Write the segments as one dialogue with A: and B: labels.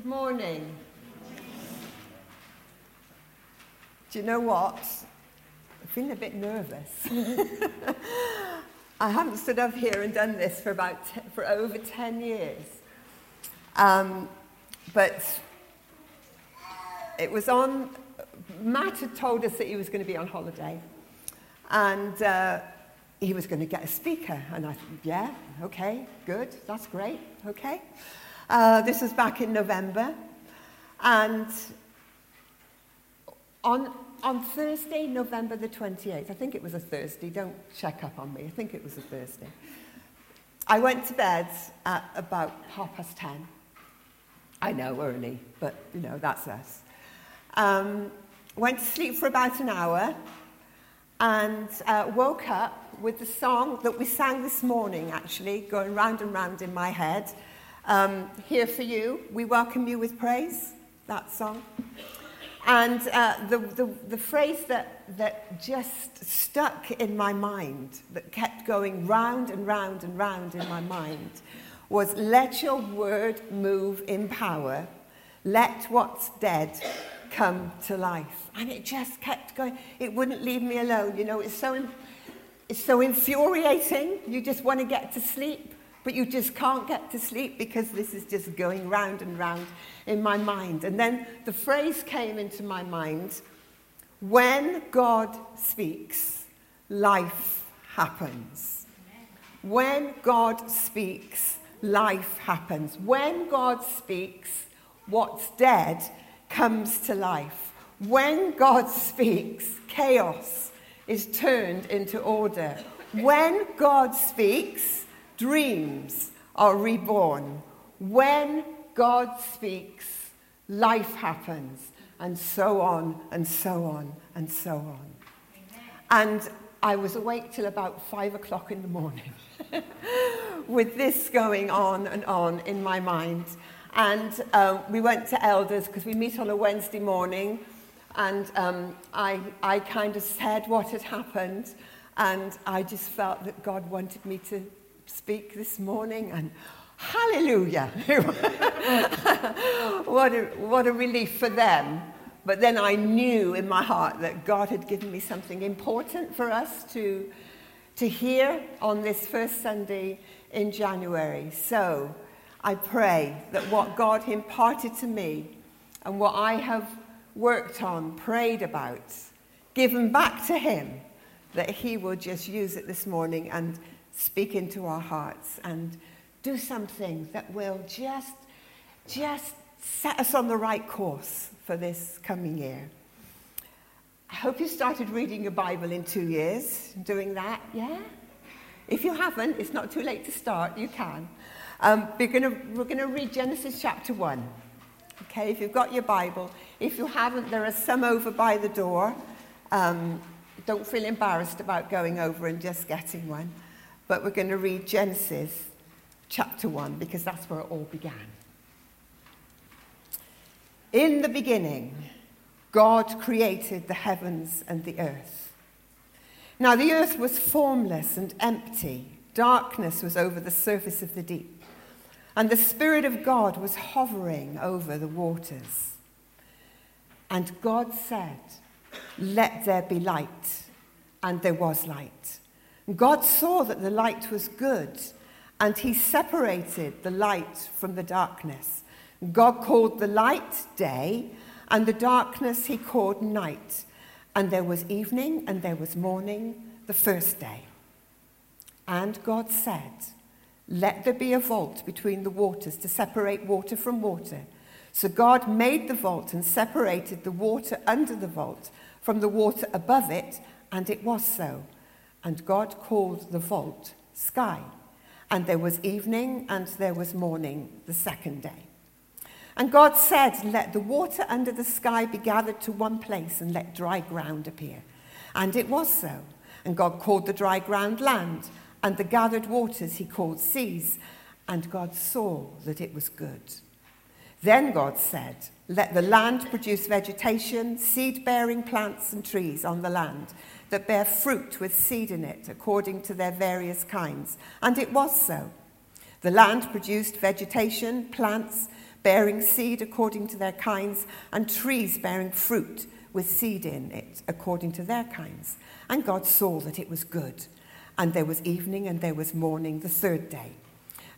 A: Good morning. Do you know what? I'm feeling a bit nervous. I haven't stood up here and done this for about for over 10 years. Um, but it was on, Matt had told us that he was going to be on holiday. And uh, he was going to get a speaker. And I yeah, okay, good, that's great, okay. Uh, this was back in November. And on, on Thursday, November the 28th, I think it was a Thursday, don't check up on me, I think it was a Thursday. I went to bed at about half past 10. I know, early, but you know, that's us. Um, went to sleep for about an hour and uh, woke up with the song that we sang this morning, actually, going round and round in my head. Um, Here for you, we welcome you with praise, that song. And uh, the, the, the phrase that, that just stuck in my mind, that kept going round and round and round in my mind, was let your word move in power, let what's dead come to life. And it just kept going. It wouldn't leave me alone. You know, it's so, it's so infuriating. You just want to get to sleep, but you just can't get to sleep because this is just going round and round in my mind. And then the phrase came into my mind when God speaks, life happens. When God speaks, life happens. When God speaks, what's dead comes to life. When God speaks, chaos is turned into order. When God speaks, dreams are reborn. When God speaks, life happens, and so on, and so on, and so on. And I was awake till about five o'clock in the morning with this going on and on in my mind. And uh, we went to elders because we meet on a Wednesday morning. And um, I, I kind of said what had happened. And I just felt that God wanted me to speak this morning. And hallelujah! what, a, what a relief for them. But then I knew in my heart that God had given me something important for us to, to hear on this first Sunday in January. So, I pray that what God imparted to me and what I have worked on, prayed about, given back to Him, that He will just use it this morning and speak into our hearts and do something that will just, just set us on the right course for this coming year. I hope you started reading your Bible in two years, doing that, yeah? If you haven't, it's not too late to start, you can. Um, we're going to read Genesis chapter 1. Okay, if you've got your Bible. If you haven't, there are some over by the door. Um, don't feel embarrassed about going over and just getting one. But we're going to read Genesis chapter 1 because that's where it all began. In the beginning, God created the heavens and the earth. Now, the earth was formless and empty, darkness was over the surface of the deep and the Spirit of God was hovering over the waters. And God said, Let there be light. And there was light. God saw that the light was good, and he separated the light from the darkness. God called the light day, and the darkness he called night. And there was evening and there was morning the first day. And God said, let there be a vault between the waters to separate water from water. So God made the vault and separated the water under the vault from the water above it, and it was so. And God called the vault sky. And there was evening and there was morning the second day. And God said, Let the water under the sky be gathered to one place and let dry ground appear. And it was so. And God called the dry ground land and the gathered waters he called seas, and God saw that it was good. Then God said, Let the land produce vegetation, seed bearing plants and trees on the land that bear fruit with seed in it, according to their various kinds. And it was so. The land produced vegetation, plants bearing seed according to their kinds, and trees bearing fruit with seed in it according to their kinds. And God saw that it was good. And there was evening and there was morning the third day.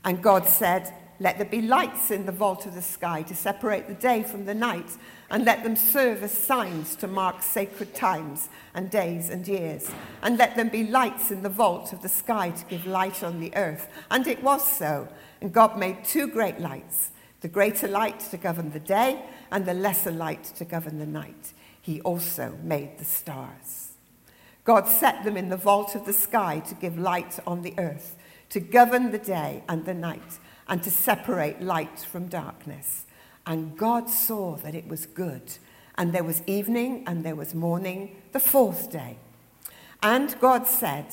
A: And God said, Let there be lights in the vault of the sky to separate the day from the night, and let them serve as signs to mark sacred times and days and years. And let them be lights in the vault of the sky to give light on the earth. And it was so. And God made two great lights the greater light to govern the day, and the lesser light to govern the night. He also made the stars. God set them in the vault of the sky to give light on the earth, to govern the day and the night, and to separate light from darkness. And God saw that it was good. And there was evening and there was morning, the fourth day. And God said,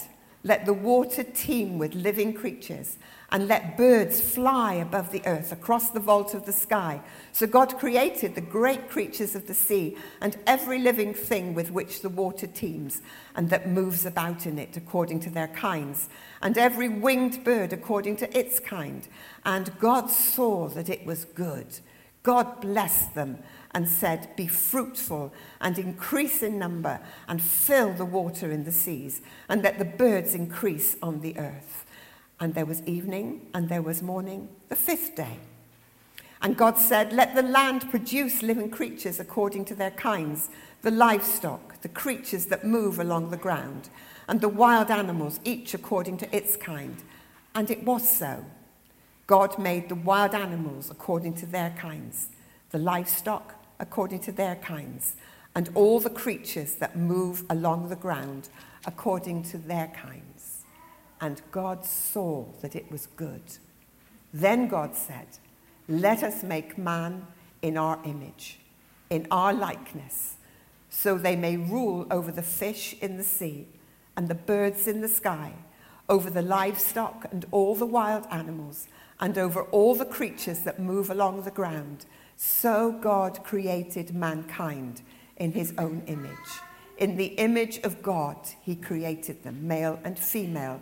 A: Let the water teem with living creatures and let birds fly above the earth across the vault of the sky. So God created the great creatures of the sea and every living thing with which the water teems and that moves about in it according to their kinds, and every winged bird according to its kind. And God saw that it was good. God blessed them and said, Be fruitful and increase in number and fill the water in the seas, and let the birds increase on the earth. And there was evening, and there was morning, the fifth day. And God said, Let the land produce living creatures according to their kinds, the livestock, the creatures that move along the ground, and the wild animals, each according to its kind. And it was so. God made the wild animals according to their kinds, the livestock according to their kinds, and all the creatures that move along the ground according to their kinds. And God saw that it was good. Then God said, Let us make man in our image, in our likeness, so they may rule over the fish in the sea and the birds in the sky, over the livestock and all the wild animals, and over all the creatures that move along the ground. So God created mankind in his own image. In the image of God, he created them, male and female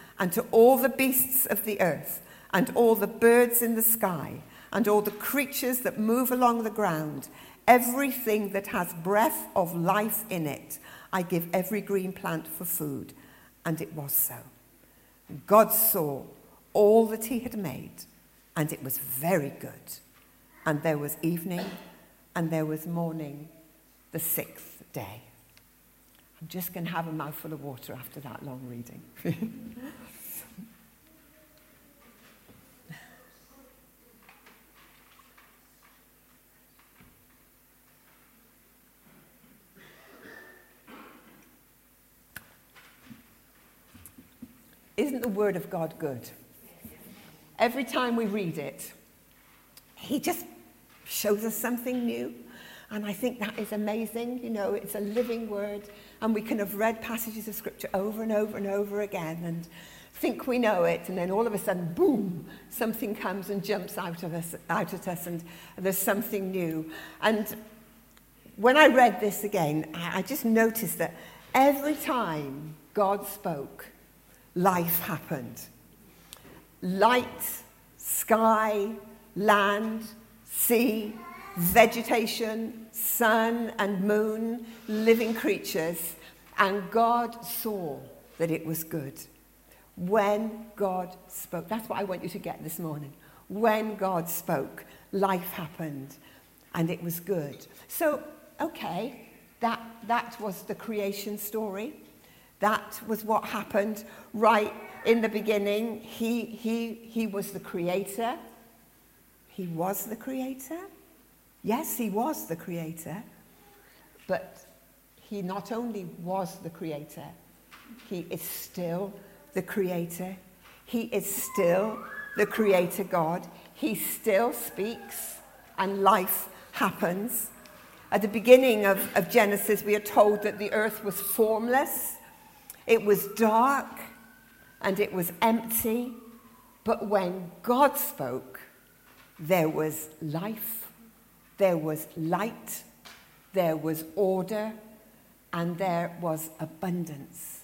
A: and to all the beasts of the earth, and all the birds in the sky, and all the creatures that move along the ground, everything that has breath of life in it, I give every green plant for food. And it was so. God saw all that he had made, and it was very good. And there was evening, and there was morning, the sixth day. I'm just going to have a mouthful of water after that long reading. Isn't the Word of God good? Every time we read it, He just shows us something new. And I think that is amazing. You know, it's a living word, and we can have read passages of Scripture over and over and over again and think we know it, and then all of a sudden, boom, something comes and jumps out of us, out at us, and there's something new. And when I read this again, I just noticed that every time God spoke, life happened. Light, sky, land, sea, vegetation, sun and moon, living creatures, and God saw that it was good. When God spoke, that's what I want you to get this morning. When God spoke, life happened and it was good. So, okay, that, that was the creation story. That was what happened right in the beginning. He, he, he was the creator. He was the creator. Yes, he was the creator. But he not only was the creator, he is still the creator. He is still the creator God. He still speaks and life happens. At the beginning of, of Genesis, we are told that the earth was formless, it was dark, and it was empty. But when God spoke, there was life, there was light, there was order, and there was abundance.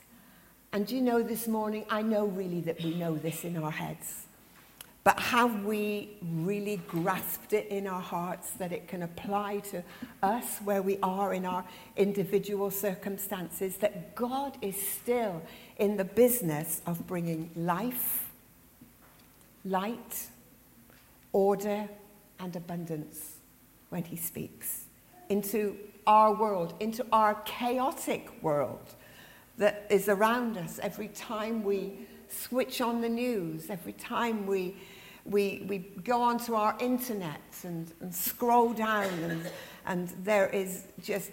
A: And you know, this morning, I know really that we know this in our heads. But have we really grasped it in our hearts that it can apply to us where we are in our individual circumstances? That God is still in the business of bringing life, light, order, and abundance when He speaks into our world, into our chaotic world that is around us every time we switch on the news, every time we we, we go onto our internet and, and scroll down, and, and there is just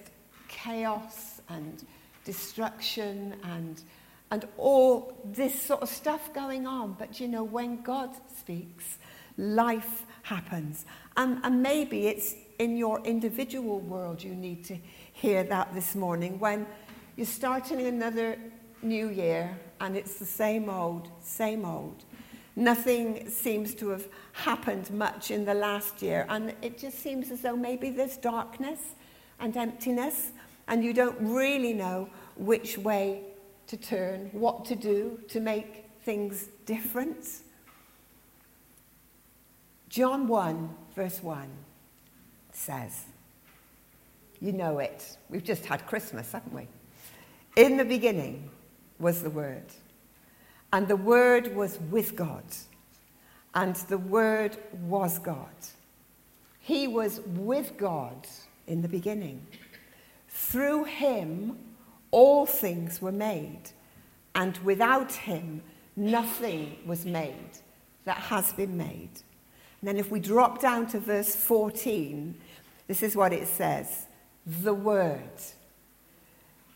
A: chaos and destruction and, and all this sort of stuff going on. But you know, when God speaks, life happens. And, and maybe it's in your individual world you need to hear that this morning when you're starting another new year and it's the same old, same old. Nothing seems to have happened much in the last year, and it just seems as though maybe there's darkness and emptiness, and you don't really know which way to turn, what to do to make things different. John 1, verse 1 says, You know it. We've just had Christmas, haven't we? In the beginning was the Word and the Word was with God, and the Word was God. He was with God in the beginning. Through him, all things were made, and without him, nothing was made that has been made. And then, if we drop down to verse 14, this is what it says The Word.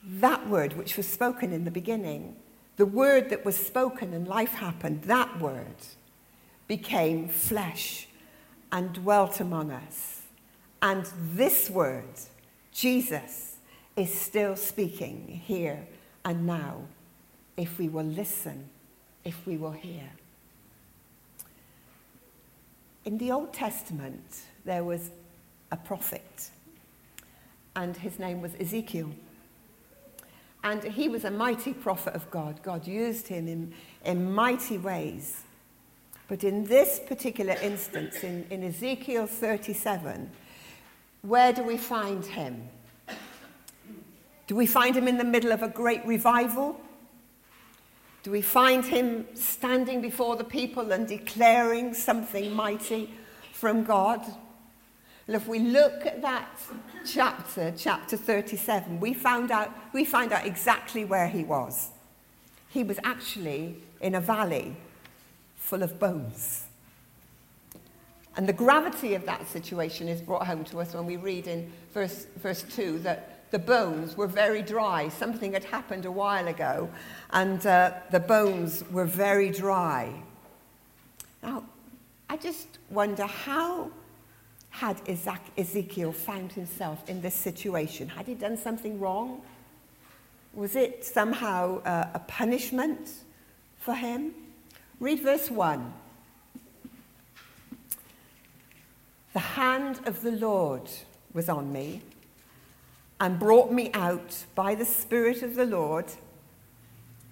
A: That word which was spoken in the beginning the word that was spoken and life happened, that word became flesh and dwelt among us. And this word, Jesus, is still speaking here and now if we will listen, if we will hear. In the Old Testament, there was a prophet, and his name was Ezekiel. And he was a mighty prophet of God. God used him in, in mighty ways. But in this particular instance, in, in Ezekiel 37, where do we find him? Do we find him in the middle of a great revival? Do we find him standing before the people and declaring something mighty from God? And if we look at that chapter, chapter 37, we, found out, we find out exactly where he was. He was actually in a valley full of bones. And the gravity of that situation is brought home to us when we read in verse, verse 2 that the bones were very dry. Something had happened a while ago, and uh, the bones were very dry. Now, I just wonder how had Ezekiel found himself in this situation? Had he done something wrong? Was it somehow uh, a punishment for him? Read verse 1. The hand of the Lord was on me and brought me out by the Spirit of the Lord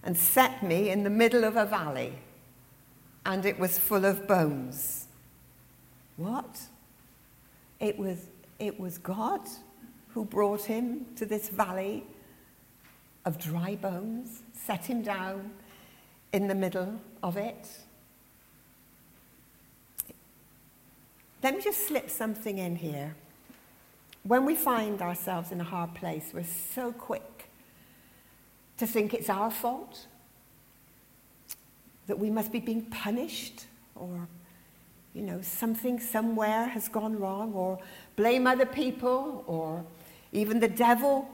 A: and set me in the middle of a valley, and it was full of bones. What? It was, it was God who brought him to this valley of dry bones, set him down in the middle of it. Let me just slip something in here. When we find ourselves in a hard place, we're so quick to think it's our fault, that we must be being punished or you know, something somewhere has gone wrong, or blame other people, or even the devil.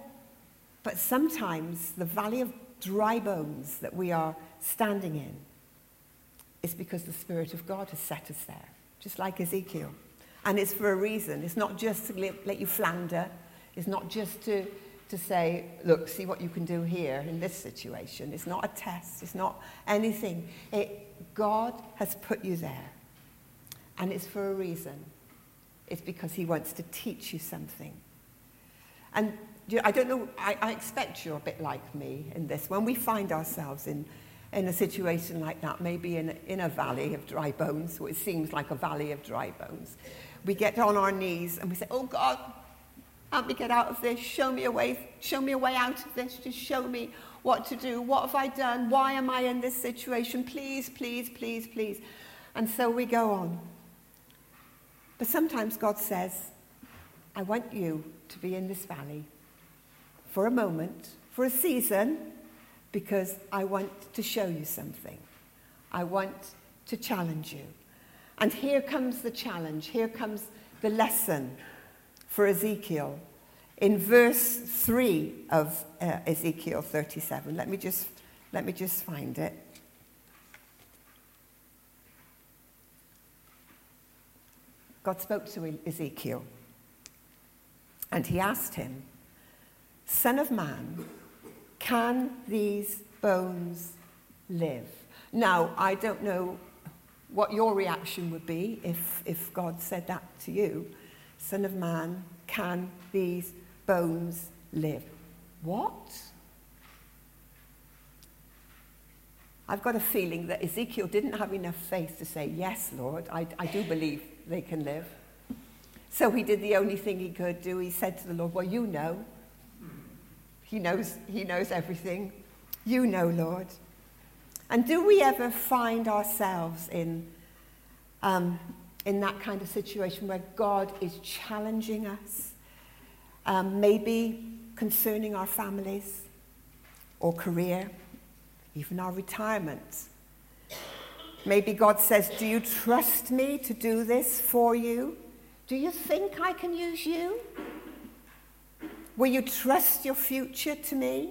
A: But sometimes the valley of dry bones that we are standing in is because the Spirit of God has set us there, just like Ezekiel. And it's for a reason. It's not just to let you flounder. It's not just to, to say, look, see what you can do here in this situation. It's not a test. It's not anything. It, God has put you there. And it's for a reason. It's because he wants to teach you something. And I don't know, I, I expect you're a bit like me in this. When we find ourselves in, in a situation like that, maybe in, in a valley of dry bones, or it seems like a valley of dry bones, we get on our knees and we say, Oh God, help me get out of this. Show me a way, show me a way out of this. Just show me what to do. What have I done? Why am I in this situation? Please, please, please, please. And so we go on. But sometimes God says, I want you to be in this valley for a moment, for a season, because I want to show you something. I want to challenge you. And here comes the challenge. Here comes the lesson for Ezekiel in verse 3 of uh, Ezekiel 37. Let me just let me just find it. God spoke to Ezekiel and he asked him, Son of man, can these bones live? Now, I don't know what your reaction would be if, if God said that to you. Son of man, can these bones live? What? I've got a feeling that Ezekiel didn't have enough faith to say, Yes, Lord, I, I do believe they can live. So he did the only thing he could do. He said to the Lord, Well, you know. He knows, he knows everything. You know, Lord. And do we ever find ourselves in, um, in that kind of situation where God is challenging us, um, maybe concerning our families or career, even our retirement? Maybe God says, Do you trust me to do this for you? Do you think I can use you? Will you trust your future to me?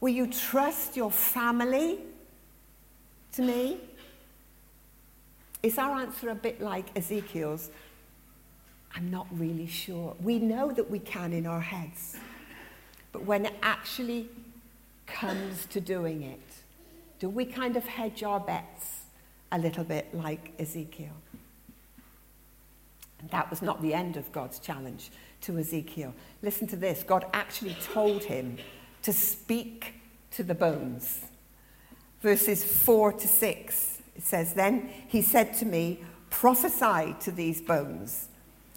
A: Will you trust your family to me? Is our answer a bit like Ezekiel's? I'm not really sure. We know that we can in our heads, but when it actually comes to doing it, do we kind of hedge our bets a little bit like Ezekiel? And that was not the end of God's challenge to Ezekiel. Listen to this God actually told him to speak to the bones. Verses 4 to 6, it says, Then he said to me, Prophesy to these bones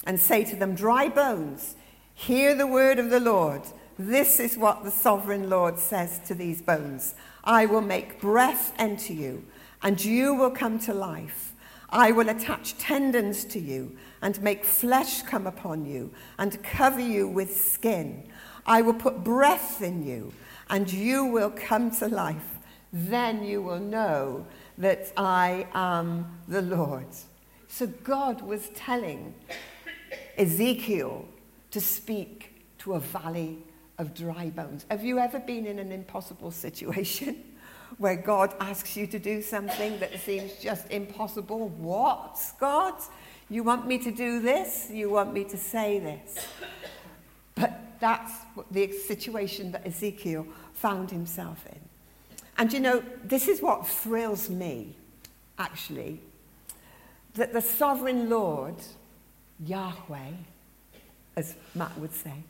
A: and say to them, Dry bones, hear the word of the Lord. This is what the sovereign Lord says to these bones I will make breath enter you, and you will come to life. I will attach tendons to you and make flesh come upon you and cover you with skin. I will put breath in you and you will come to life. Then you will know that I am the Lord. So God was telling Ezekiel to speak to a valley of dry bones. Have you ever been in an impossible situation? where God asks you to do something that seems just impossible. What, God? You want me to do this? You want me to say this? But that's the situation that Ezekiel found himself in. And you know, this is what thrills me, actually, that the sovereign Lord, Yahweh, as Matt would say,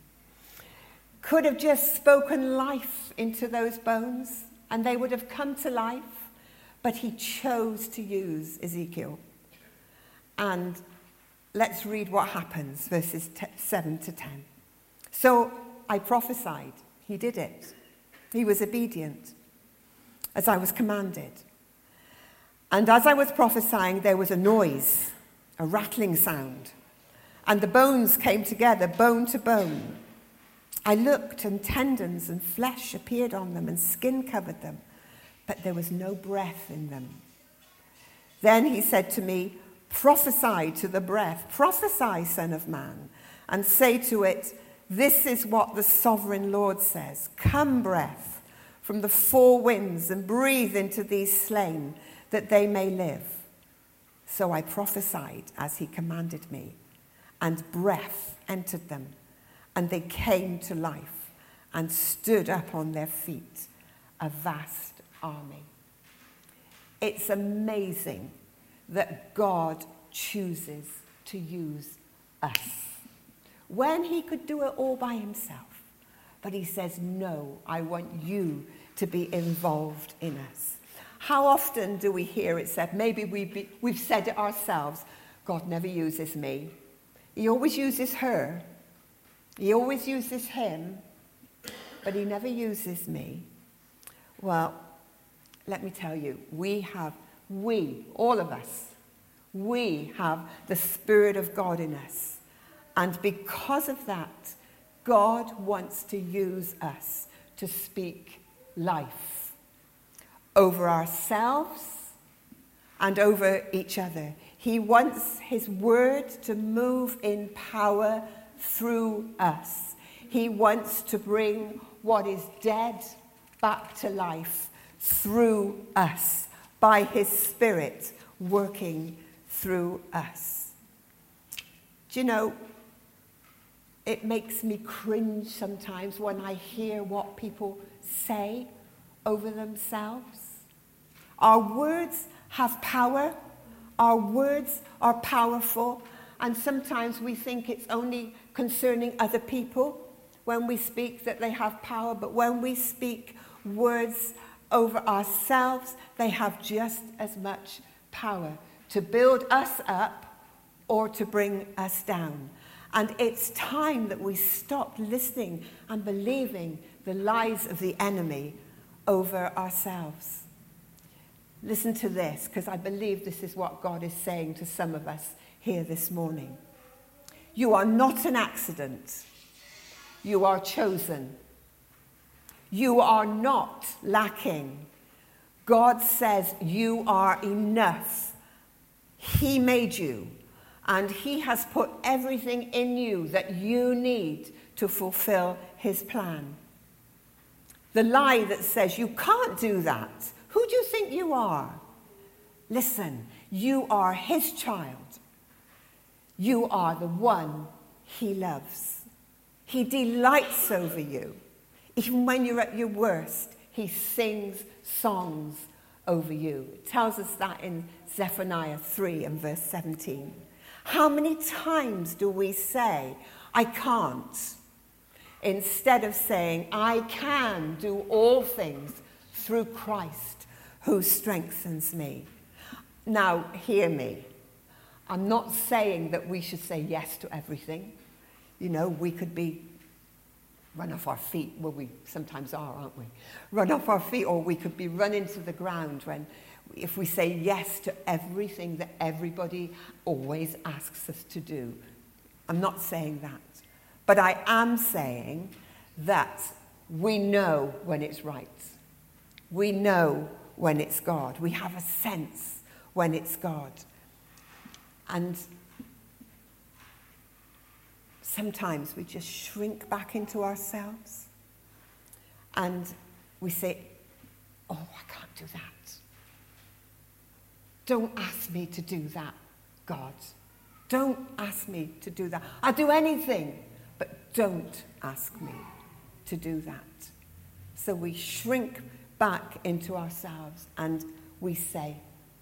A: could have just spoken life into those bones and they would have come to life, but he chose to use Ezekiel. And let's read what happens, verses t- 7 to 10. So I prophesied. He did it. He was obedient, as I was commanded. And as I was prophesying, there was a noise, a rattling sound, and the bones came together, bone to bone. I looked, and tendons and flesh appeared on them, and skin covered them, but there was no breath in them. Then he said to me, Prophesy to the breath, prophesy, Son of Man, and say to it, This is what the sovereign Lord says Come, breath, from the four winds, and breathe into these slain, that they may live. So I prophesied as he commanded me, and breath entered them, and they came to life and stood up on their feet, a vast army. It's amazing that God chooses to use us when he could do it all by himself. But he says, No, I want you to be involved in us. How often do we hear it said, maybe we've, be, we've said it ourselves, God never uses me. He always uses her. He always uses him, but he never uses me. Well, let me tell you, we have, we, all of us, we have the Spirit of God in us. And because of that, God wants to use us to speak life over ourselves and over each other. He wants His word to move in power through us. He wants to bring what is dead back to life through us by His Spirit working through us. Do you know, it makes me cringe sometimes when I hear what people say over themselves. Our words have power, our words are powerful, and sometimes we think it's only concerning other people when we speak that they have power, but when we speak words over ourselves, they have just as much power to build us up or to bring us down. And it's time that we stop listening and believing the lies of the enemy over ourselves. Listen to this, because I believe this is what God is saying to some of us here this morning. You are not an accident, you are chosen. You are not lacking. God says you are enough. He made you and He has put everything in you that you need to fulfill His plan. The lie that says you can't do that, who do you think you are? Listen, you are His child. You are the one He loves. He delights over you. Even when you're at your worst, He sings songs over you. It tells us that in Zephaniah 3 and verse 17. How many times do we say, I can't, instead of saying, I can do all things through Christ who strengthens me? Now, hear me. I'm not saying that we should say yes to everything. You know, we could be run off our feet. Well, we sometimes are, aren't we? Run off our feet, or we could be run into the ground when if we say yes to everything that everybody always asks us to do. I'm not saying that. But I am saying that we know when it's right. We know when it's God. We have a sense when it's God. And sometimes we just shrink back into ourselves and we say, Oh, I can't do that. Don't ask me to do that, God. Don't ask me to do that. I'll do anything, but don't ask me to do that. So we shrink back into ourselves and we say,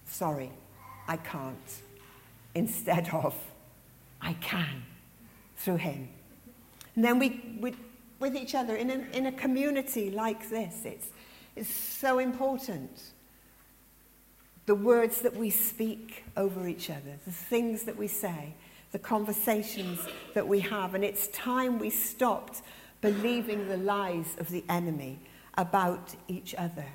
A: Sorry, I can't, instead of, I can through Him. And then we, we with each other in a, in a community like this, it's, it's so important the words that we speak over each other, the things that we say, the conversations that we have. And it's time we stopped believing the lies of the enemy about each other.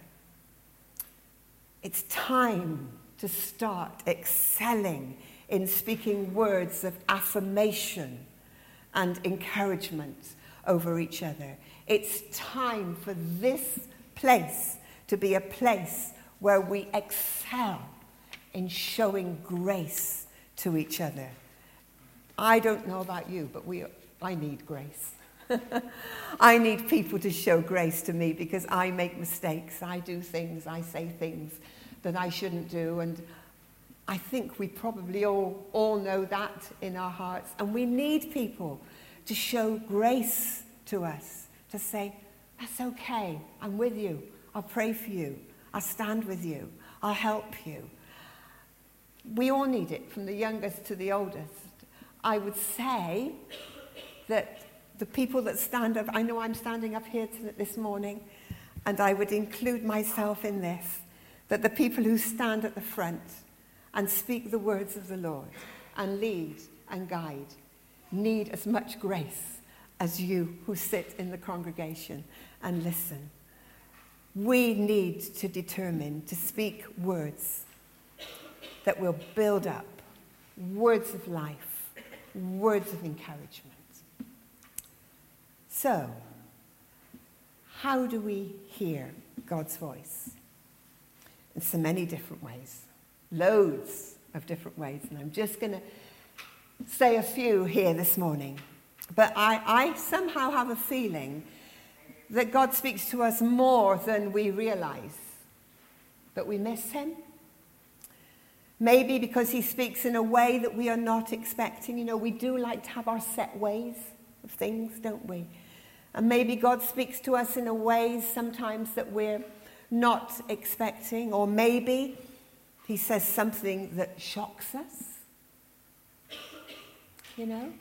A: It's time to start excelling in speaking words of affirmation and encouragement over each other. It's time for this place to be a place where we excel in showing grace to each other. I don't know about you, but we, I need grace. I need people to show grace to me because I make mistakes. I do things, I say things that I shouldn't do. And I think we probably all, all know that in our hearts. And we need people to show grace to us, to say, That's okay, I'm with you, I'll pray for you, I'll stand with you, I'll help you. We all need it, from the youngest to the oldest. I would say that the people that stand up, I know I'm standing up here this morning, and I would include myself in this, that the people who stand at the front and speak the words of the Lord and lead and guide need as much grace as you who sit in the congregation and listen. We need to determine to speak words that will build up, words of life, words of encouragement. So, how do we hear God's voice? In so many different ways, loads of different ways, and I'm just going to say a few here this morning. But I, I somehow have a feeling that God speaks to us more than we realize, but we miss Him. Maybe because He speaks in a way that we are not expecting. You know, we do like to have our set ways of things, don't we? And maybe God speaks to us in a way sometimes that we're not expecting, or maybe He says something that shocks us. You know?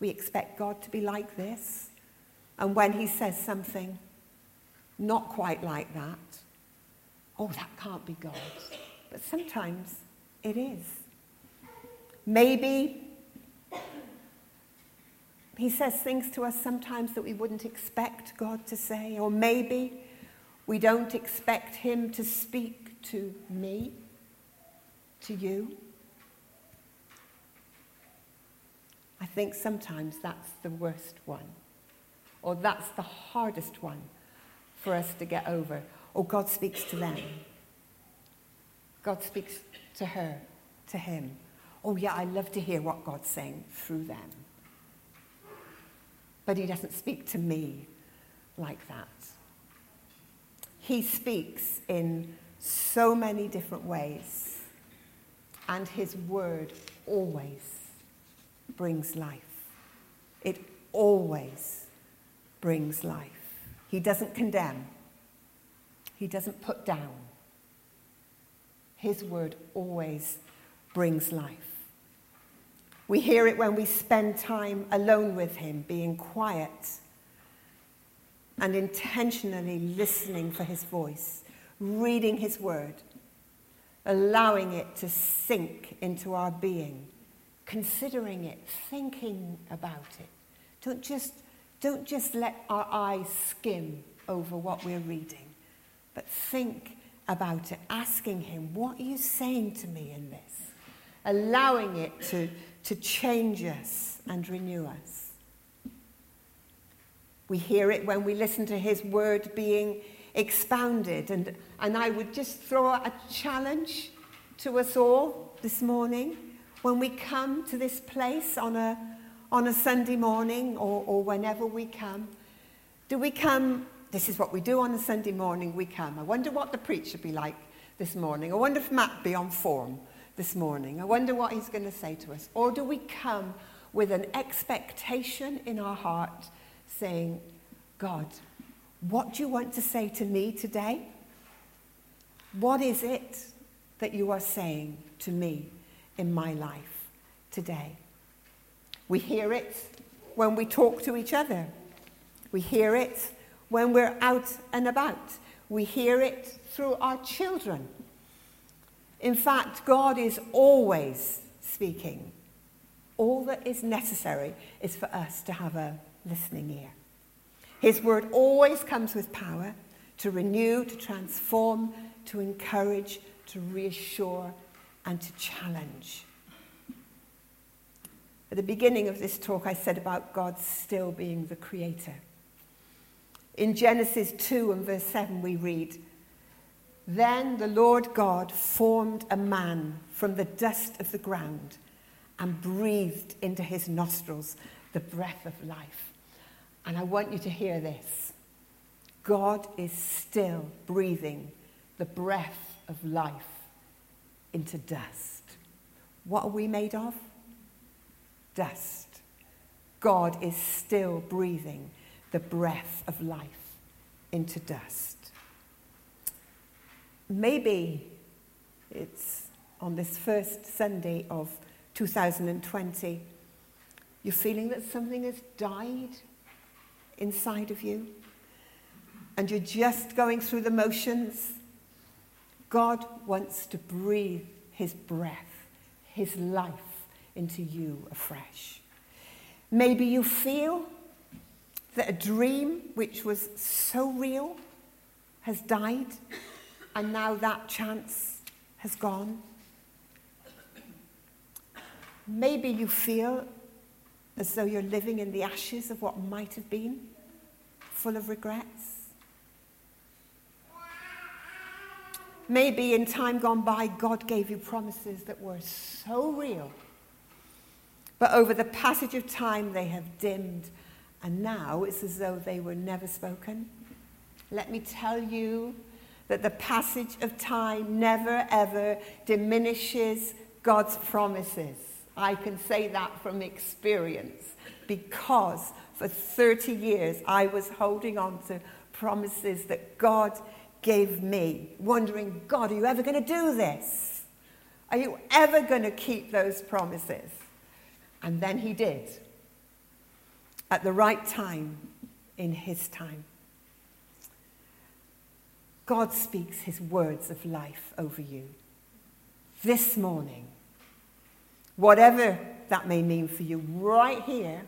A: We expect God to be like this. And when He says something not quite like that, oh, that can't be God. But sometimes it is. Maybe he says things to us sometimes that we wouldn't expect God to say, or maybe we don't expect Him to speak to me, to you. I think sometimes that's the worst one, or that's the hardest one for us to get over. Or God speaks to them. God speaks to her, to him. Oh, yeah, I love to hear what God's saying through them but he doesn't speak to me like that. He speaks in so many different ways, and his word always brings life. It always brings life. He doesn't condemn, he doesn't put down. His word always brings life. We hear it when we spend time alone with Him, being quiet and intentionally listening for His voice, reading His word, allowing it to sink into our being, considering it, thinking about it. Don't just, don't just let our eyes skim over what we're reading, but think about it, asking Him, What are you saying to me in this? Allowing it to to change us and renew us. We hear it when we listen to his word being expounded. And, and I would just throw a challenge to us all this morning when we come to this place on a, on a Sunday morning or, or whenever we come. Do we come? This is what we do on a Sunday morning. We come. I wonder what the preacher be like this morning. I wonder if Matt be on form this morning. I wonder what he's going to say to us. Or do we come with an expectation in our heart saying, God, what do you want to say to me today? What is it that you are saying to me in my life today? We hear it when we talk to each other. We hear it when we're out and about. We hear it through our children in fact, God is always speaking. All that is necessary is for us to have a listening ear. His word always comes with power to renew, to transform, to encourage, to reassure, and to challenge. At the beginning of this talk, I said about God still being the creator. In Genesis 2 and verse 7, we read, then the Lord God formed a man from the dust of the ground and breathed into his nostrils the breath of life. And I want you to hear this God is still breathing the breath of life into dust. What are we made of? Dust. God is still breathing the breath of life into dust. Maybe it's on this first Sunday of 2020, you're feeling that something has died inside of you and you're just going through the motions. God wants to breathe his breath, his life into you afresh. Maybe you feel that a dream which was so real has died and now that chance has gone. Maybe you feel as though you're living in the ashes of what might have been, full of regrets. Maybe in time gone by, God gave you promises that were so real. But over the passage of time, they have dimmed, and now it's as though they were never spoken. Let me tell you that the passage of time never ever diminishes God's promises. I can say that from experience because for 30 years I was holding on to promises that God gave me, wondering, God, are you ever going to do this? Are you ever going to keep those promises? And then he did. At the right time, in his time. God speaks his words of life over you. This morning, whatever that may mean for you, right here,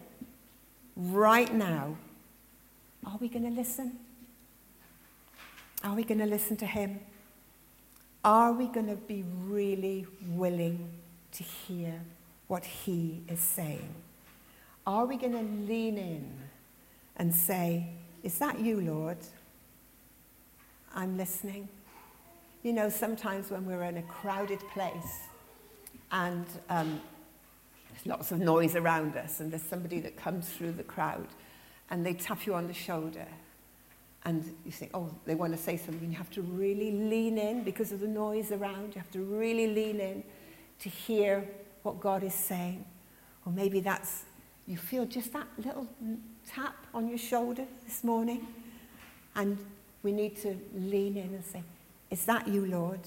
A: right now, are we going to listen? Are we going to listen to him? Are we going to be really willing to hear what he is saying? Are we going to lean in and say, Is that you, Lord? I'm listening. You know, sometimes when we're in a crowded place and um, there's lots of noise around us, and there's somebody that comes through the crowd and they tap you on the shoulder, and you think, oh, they want to say something. You have to really lean in because of the noise around. You have to really lean in to hear what God is saying. Or maybe that's, you feel just that little tap on your shoulder this morning, and we need to lean in and say, Is that you, Lord?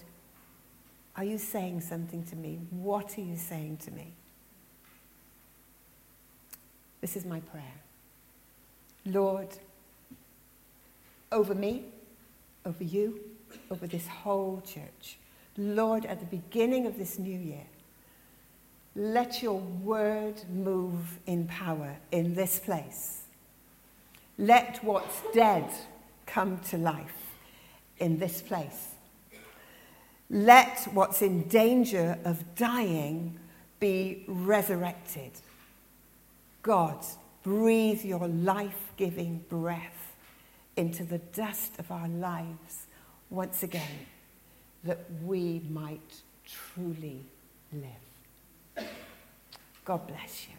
A: Are you saying something to me? What are you saying to me? This is my prayer. Lord, over me, over you, over this whole church. Lord, at the beginning of this new year, let your word move in power in this place. Let what's dead come to life in this place. Let what's in danger of dying be resurrected. God, breathe your life giving breath into the dust of our lives once again, that we might truly live. God bless you.